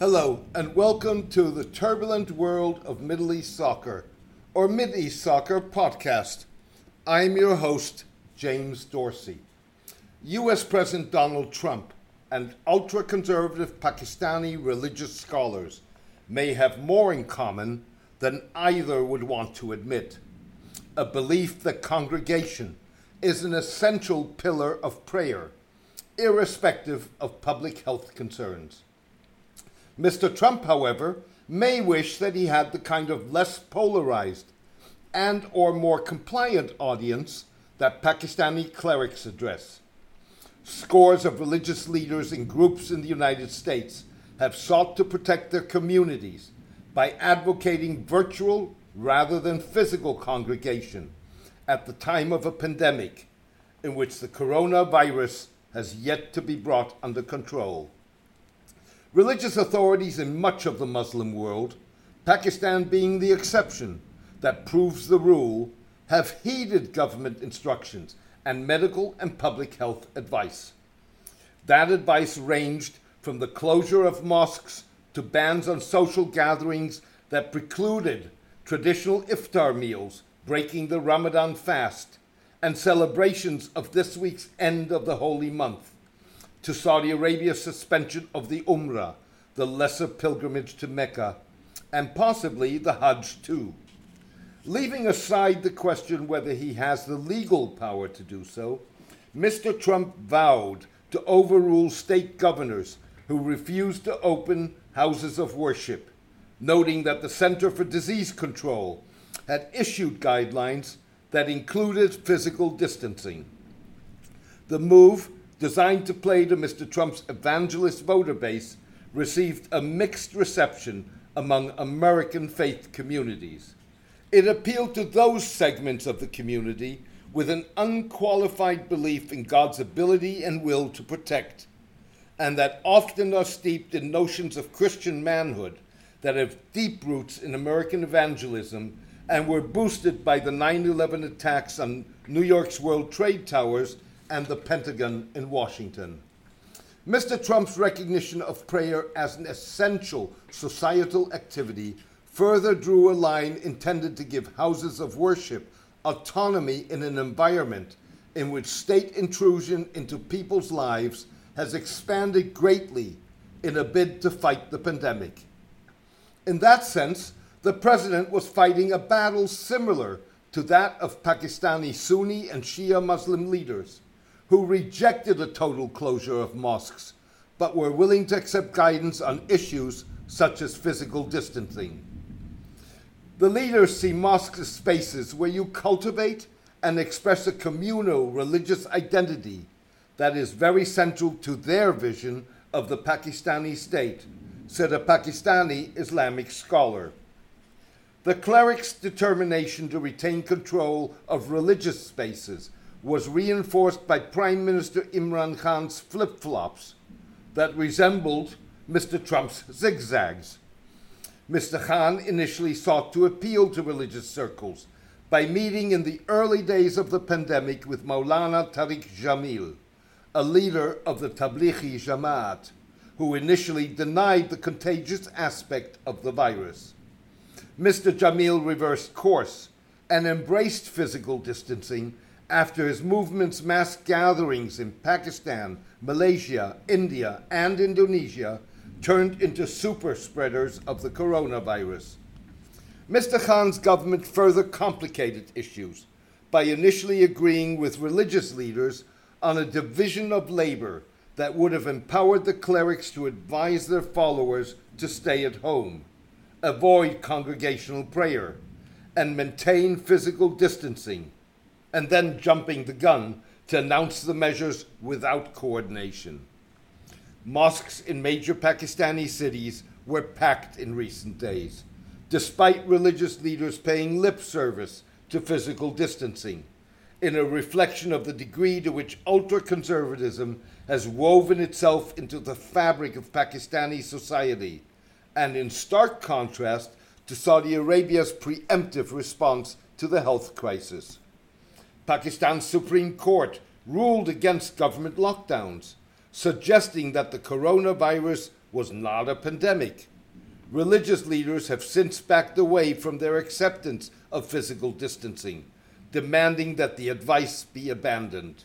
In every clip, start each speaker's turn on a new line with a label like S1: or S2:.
S1: Hello, and welcome to the turbulent world of Middle East soccer, or Mid East Soccer podcast. I'm your host, James Dorsey. US President Donald Trump and ultra conservative Pakistani religious scholars may have more in common than either would want to admit a belief that congregation is an essential pillar of prayer, irrespective of public health concerns. Mr. Trump, however, may wish that he had the kind of less polarized and or more compliant audience that Pakistani clerics address. Scores of religious leaders and groups in the United States have sought to protect their communities by advocating virtual rather than physical congregation at the time of a pandemic in which the coronavirus has yet to be brought under control. Religious authorities in much of the Muslim world, Pakistan being the exception that proves the rule, have heeded government instructions and medical and public health advice. That advice ranged from the closure of mosques to bans on social gatherings that precluded traditional iftar meals, breaking the Ramadan fast, and celebrations of this week's end of the holy month to Saudi Arabia's suspension of the Umrah, the lesser pilgrimage to Mecca, and possibly the Hajj too. Leaving aside the question whether he has the legal power to do so, Mr. Trump vowed to overrule state governors who refused to open houses of worship, noting that the Center for Disease Control had issued guidelines that included physical distancing. The move designed to play to Mr. Trump's evangelist voter base, received a mixed reception among American faith communities. It appealed to those segments of the community with an unqualified belief in God's ability and will to protect, and that often are steeped in notions of Christian manhood that have deep roots in American evangelism and were boosted by the 9 11 attacks on New York's World Trade Towers and the Pentagon in Washington. Mr. Trump's recognition of prayer as an essential societal activity further drew a line intended to give houses of worship autonomy in an environment in which state intrusion into people's lives has expanded greatly in a bid to fight the pandemic. In that sense, the president was fighting a battle similar to that of Pakistani Sunni and Shia Muslim leaders who rejected a total closure of mosques but were willing to accept guidance on issues such as physical distancing. The leaders see mosques as spaces where you cultivate and express a communal religious identity that is very central to their vision of the Pakistani state, said a Pakistani Islamic scholar. The cleric's determination to retain control of religious spaces was reinforced by Prime Minister Imran Khan's flip flops that resembled Mr. Trump's zigzags. Mr. Khan initially sought to appeal to religious circles by meeting in the early days of the pandemic with Maulana Tariq Jamil, a leader of the Tablighi Jamaat, who initially denied the contagious aspect of the virus. Mr. Jamil reversed course and embraced physical distancing after his movement's mass gatherings in Pakistan, Malaysia, India, and Indonesia turned into super spreaders of the coronavirus. Mr. Khan's government further complicated issues by initially agreeing with religious leaders on a division of labor that would have empowered the clerics to advise their followers to stay at home, avoid congregational prayer, and maintain physical distancing and then jumping the gun to announce the measures without coordination. Mosques in major Pakistani cities were packed in recent days, despite religious leaders paying lip service to physical distancing, in a reflection of the degree to which ultra conservatism has woven itself into the fabric of Pakistani society, and in stark contrast to Saudi Arabia's preemptive response to the health crisis. Pakistan's Supreme Court ruled against government lockdowns, suggesting that the coronavirus was not a pandemic. Religious leaders have since backed away from their acceptance of physical distancing, demanding that the advice be abandoned.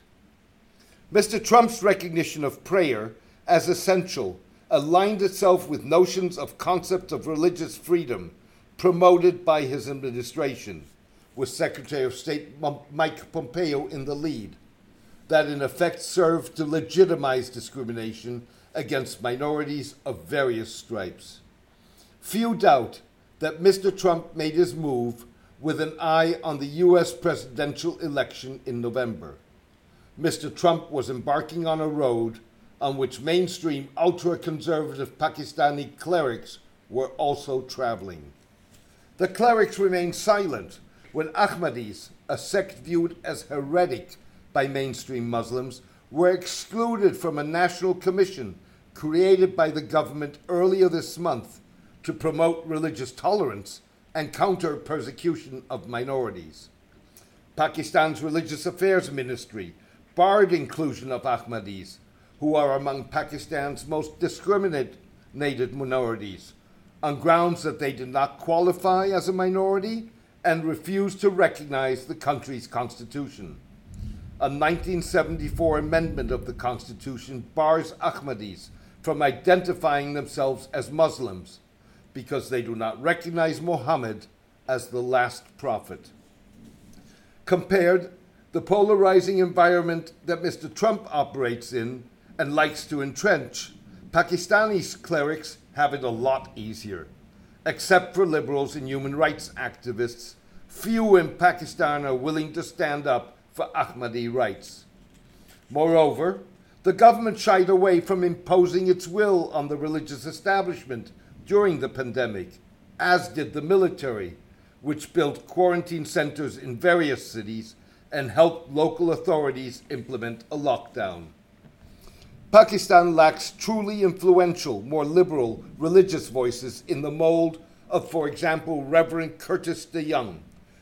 S1: Mr. Trump's recognition of prayer as essential aligned itself with notions of concepts of religious freedom promoted by his administration, with Secretary of State Mike Pompeo in the lead, that in effect served to legitimize discrimination against minorities of various stripes. Few doubt that Mr. Trump made his move with an eye on the U.S. presidential election in November. Mr. Trump was embarking on a road on which mainstream ultra conservative Pakistani clerics were also traveling. The clerics remained silent when Ahmadis, a sect viewed as heretic by mainstream Muslims, were excluded from a national commission created by the government earlier this month to promote religious tolerance and counter persecution of minorities. Pakistan's Religious Affairs Ministry barred inclusion of Ahmadis, who are among Pakistan's most discriminated minorities, on grounds that they did not qualify as a minority and refused to recognize the country's constitution. A 1974 amendment of the Constitution bars Ahmadis from identifying themselves as Muslims because they do not recognize Muhammad as the last prophet. Compared, the polarizing environment that Mr. Trump operates in and likes to entrench, Pakistani clerics have it a lot easier. Except for liberals and human rights activists, few in Pakistan are willing to stand up for Ahmadi rights. Moreover, the government shied away from imposing its will on the religious establishment during the pandemic, as did the military, which built quarantine centers in various cities and helped local authorities implement a lockdown. Pakistan lacks truly influential, more liberal religious voices in the mold of, for example, Reverend Curtis DeYoung,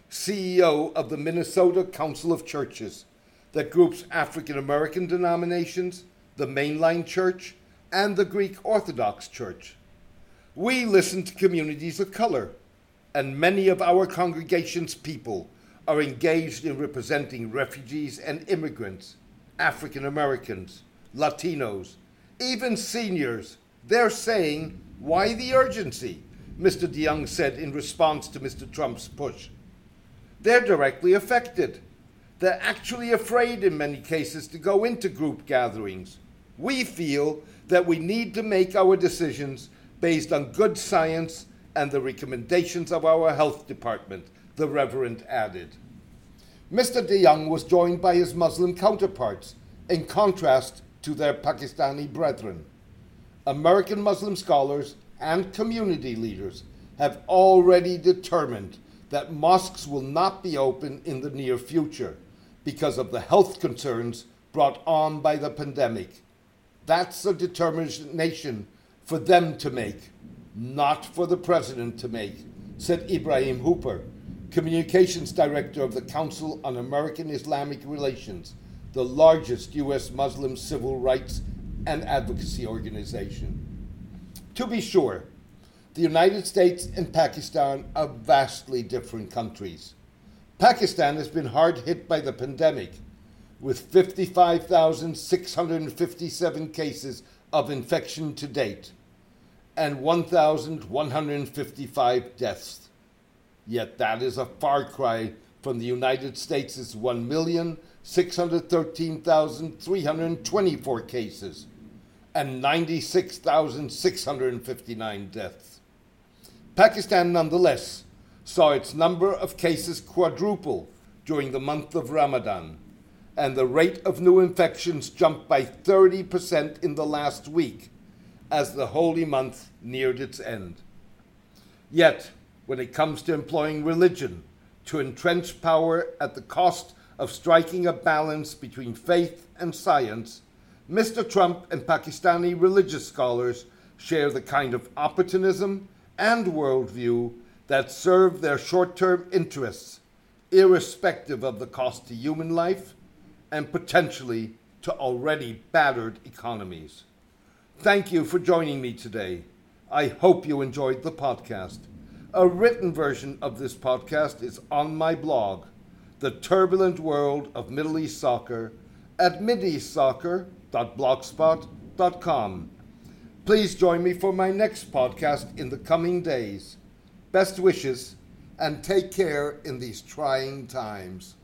S1: CEO of the Minnesota Council of Churches that groups African American denominations, the mainline church, and the Greek Orthodox Church. We listen to communities of color, and many of our congregation's people are engaged in representing refugees and immigrants, African Americans, Latinos, even seniors. They're saying, Why the urgency? Mr. DeYoung said in response to Mr. Trump's push. They're directly affected. They're actually afraid in many cases to go into group gatherings. We feel that we need to make our decisions based on good science and the recommendations of our health department, the Reverend added. Mr. DeYoung was joined by his Muslim counterparts, in contrast to their Pakistani brethren. American Muslim scholars and community leaders have already determined that mosques will not be open in the near future because of the health concerns brought on by the pandemic. That's a determination for them to make, not for the president to make, said Ibrahim Hooper, communications director of the Council on American Islamic Relations, the largest U.S. Muslim civil rights and advocacy organization. To be sure, the United States and Pakistan are vastly different countries. Pakistan has been hard hit by the pandemic, with 55,657 cases of infection to date and 1,155 deaths. Yet that is a far cry from the United States' is 1,613,324 cases and 96,659 deaths. Pakistan, nonetheless, saw its number of cases quadruple during the month of Ramadan, and the rate of new infections jumped by 30% in the last week as the holy month neared its end. Yet, when it comes to employing religion to entrench power at the cost of striking a balance between faith and science, Mr. Trump and Pakistani religious scholars share the kind of opportunism and worldview that serve their short term interests, irrespective of the cost to human life and potentially to already battered economies. Thank you for joining me today. I hope you enjoyed the podcast. A written version of this podcast is on my blog, The Turbulent World of Middle East Soccer, at mideastsoccer.blogspot.com. Please join me for my next podcast in the coming days. Best wishes and take care in these trying times.